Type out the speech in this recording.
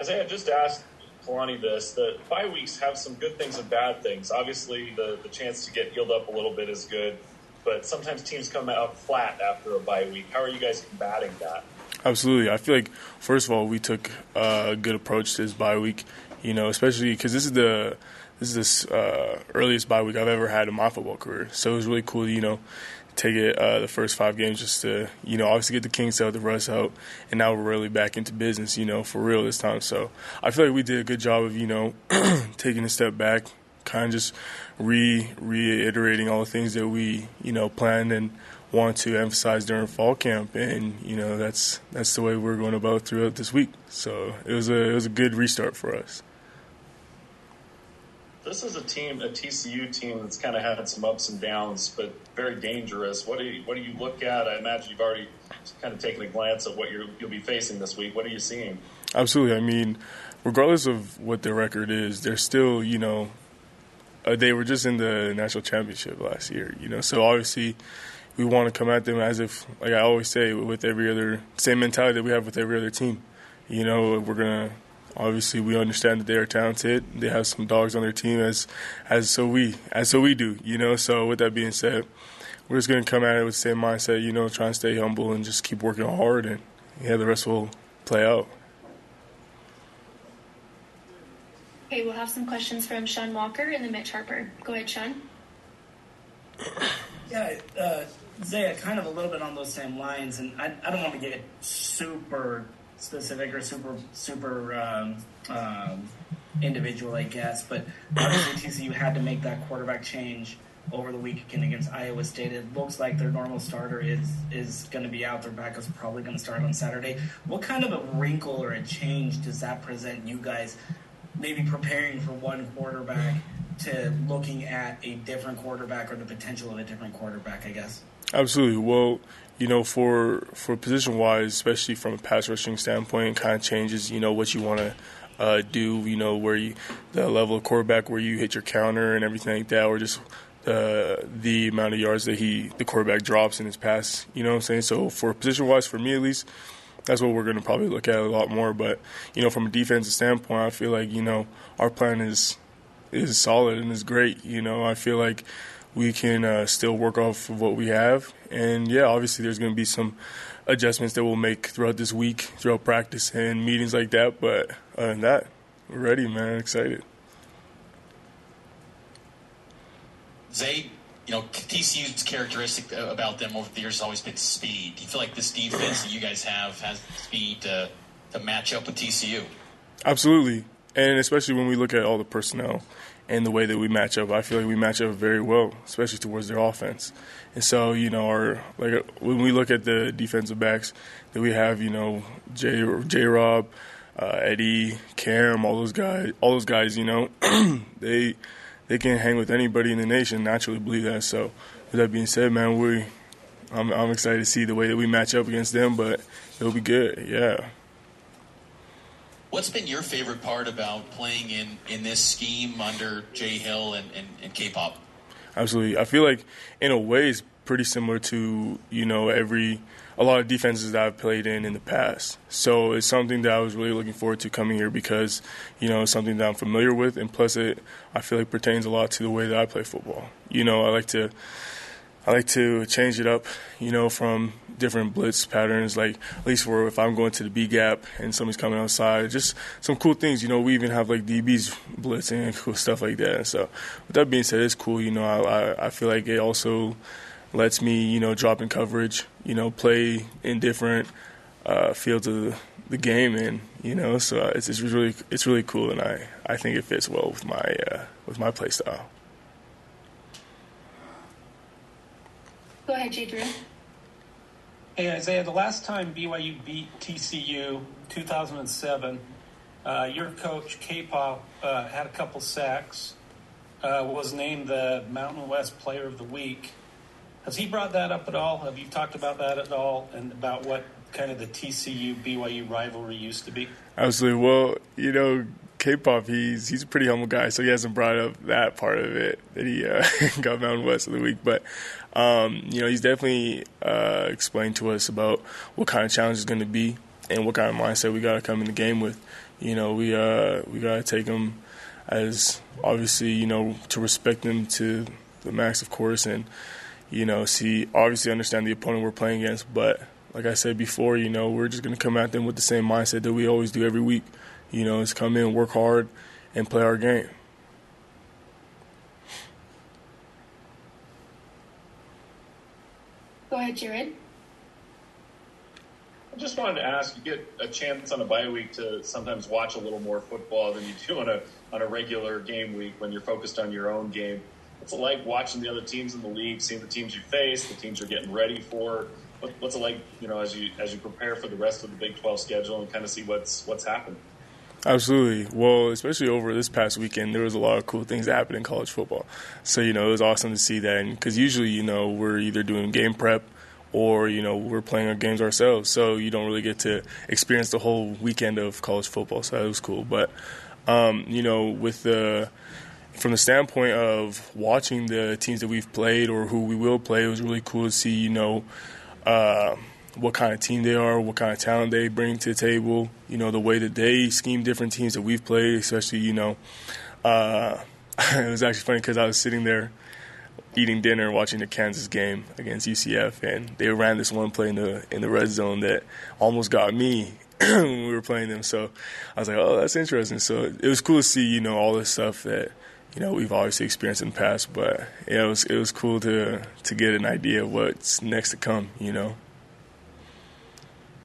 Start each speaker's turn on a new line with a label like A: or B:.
A: Isaiah just asked Kalani this that bye weeks have some good things and bad things. Obviously, the, the chance to get healed up a little bit is good, but sometimes teams come out flat after a bye week. How are you guys combating that?
B: Absolutely. I feel like, first of all, we took a good approach to this bye week, you know, especially because this is the this is the uh, earliest bye week I've ever had in my football career. So it was really cool, you know, take it uh, the first five games just to you know obviously get the Kings out, the Russ out, and now we're really back into business, you know, for real this time. So I feel like we did a good job of you know taking a step back, kind of just re reiterating all the things that we you know planned and want to emphasize during fall camp, and you know that's that's the way we're going about throughout this week. So it was a it was a good restart for us
A: this is a team, a TCU team that's kind of had some ups and downs, but very dangerous. What do you what do you look at? I imagine you've already kind of taken a glance at what you will be facing this week. What are you seeing?
B: Absolutely. I mean, regardless of what their record is, they're still you know uh, they were just in the national championship last year. You know, so obviously we want to come at them as if, like I always say, with every other same mentality that we have with every other team. You know, we're gonna Obviously, we understand that they are talented. They have some dogs on their team, as as so we as so we do. You know. So with that being said, we're just going to come at it with the same mindset. You know, trying to stay humble and just keep working hard, and yeah, the rest will play out.
C: Okay, we'll have some questions from Sean Walker and then Mitch Harper. Go ahead, Sean.
D: Yeah, uh, Zaya, kind of a little bit on those same lines, and I, I don't want to get super specific or super super um, um, individual, I guess. But obviously, TCU had to make that quarterback change over the weekend against Iowa State. It looks like their normal starter is is going to be out. Their backup's probably going to start on Saturday. What kind of a wrinkle or a change does that present you guys? Maybe preparing for one quarterback to looking at a different quarterback or the potential of a different quarterback, I guess.
B: Absolutely. Well, you know, for for position wise, especially from a pass rushing standpoint, kind of changes. You know what you want to uh, do. You know where you the level of quarterback where you hit your counter and everything like that, or just uh, the amount of yards that he the quarterback drops in his pass. You know what I'm saying? So for position wise, for me at least, that's what we're going to probably look at a lot more. But you know, from a defensive standpoint, I feel like you know our plan is is solid and is great. You know, I feel like we can uh, still work off of what we have. And yeah, obviously there's going to be some adjustments that we'll make throughout this week, throughout practice and meetings like that. But other than that, we're ready, man. Excited.
E: Zay, you know, TCU's characteristic about them over the years has always been speed. Do you feel like this defense that you guys have has speed to, to match up with TCU?
B: Absolutely. And especially when we look at all the personnel and the way that we match up. I feel like we match up very well, especially towards their offense. And so, you know, our like when we look at the defensive backs that we have, you know, J J Rob, uh, Eddie, Cam, all those guys, all those guys, you know, they they can hang with anybody in the nation. Naturally, believe that. So, with that being said, man, we I'm, I'm excited to see the way that we match up against them, but it'll be good. Yeah.
E: What's been your favorite part about playing in, in this scheme under Jay Hill and, and, and K-pop?
B: Absolutely. I feel like in a way it's pretty similar to, you know, every a lot of defenses that I've played in in the past. So it's something that I was really looking forward to coming here because, you know, it's something that I'm familiar with and plus it I feel like pertains a lot to the way that I play football. You know, I like to I like to change it up, you know, from different blitz patterns. Like at least for if I'm going to the B gap and somebody's coming outside, just some cool things. You know, we even have like DBs blitzing and cool stuff like that. So with that being said, it's cool. You know, I I feel like it also lets me, you know, drop in coverage. You know, play in different uh, fields of the, the, game, and you know, so it's, it's really it's really cool, and I I think it fits well with my uh, with my play style.
C: Go ahead, Jay Drew.
F: Hey, Isaiah, the last time BYU beat TCU, 2007, uh, your coach, K-Pop, uh, had a couple sacks, uh, was named the Mountain West Player of the Week. Has he brought that up at all? Have you talked about that at all and about what kind of the TCU BYU rivalry used to be?
B: Absolutely. Well, you know, K-pop, he's he's a pretty humble guy, so he hasn't brought up that part of it that he uh, got Mountain West of the week. But um, you know, he's definitely uh, explained to us about what kind of challenge is going to be. and what kind of mindset we got to come in the game with. You know, we uh, we got to take them as obviously you know to respect them to the max, of course, and you know see obviously understand the opponent we're playing against. But like I said before, you know we're just going to come at them with the same mindset that we always do every week. You know, is come in, work hard, and play our game.
C: Go ahead, Jared.
A: I just wanted to ask you get a chance on a bye week to sometimes watch a little more football than you do on a on a regular game week when you're focused on your own game. What's it like watching the other teams in the league, seeing the teams you face, the teams you're getting ready for? What, what's it like, you know, as you as you prepare for the rest of the Big 12 schedule and kind of see what's what's happening?
B: Absolutely. Well, especially over this past weekend, there was a lot of cool things that happened in college football. So, you know, it was awesome to see that. Because usually, you know, we're either doing game prep or, you know, we're playing our games ourselves. So you don't really get to experience the whole weekend of college football. So that was cool. But, um, you know, with the from the standpoint of watching the teams that we've played or who we will play, it was really cool to see, you know, uh, what kind of team they are, what kind of talent they bring to the table, you know, the way that they scheme different teams that we've played, especially, you know, uh, it was actually funny because I was sitting there eating dinner watching the Kansas game against UCF, and they ran this one play in the in the red zone that almost got me when we were playing them. So I was like, oh, that's interesting. So it was cool to see, you know, all this stuff that you know we've obviously experienced in the past, but yeah, it was it was cool to to get an idea of what's next to come, you know.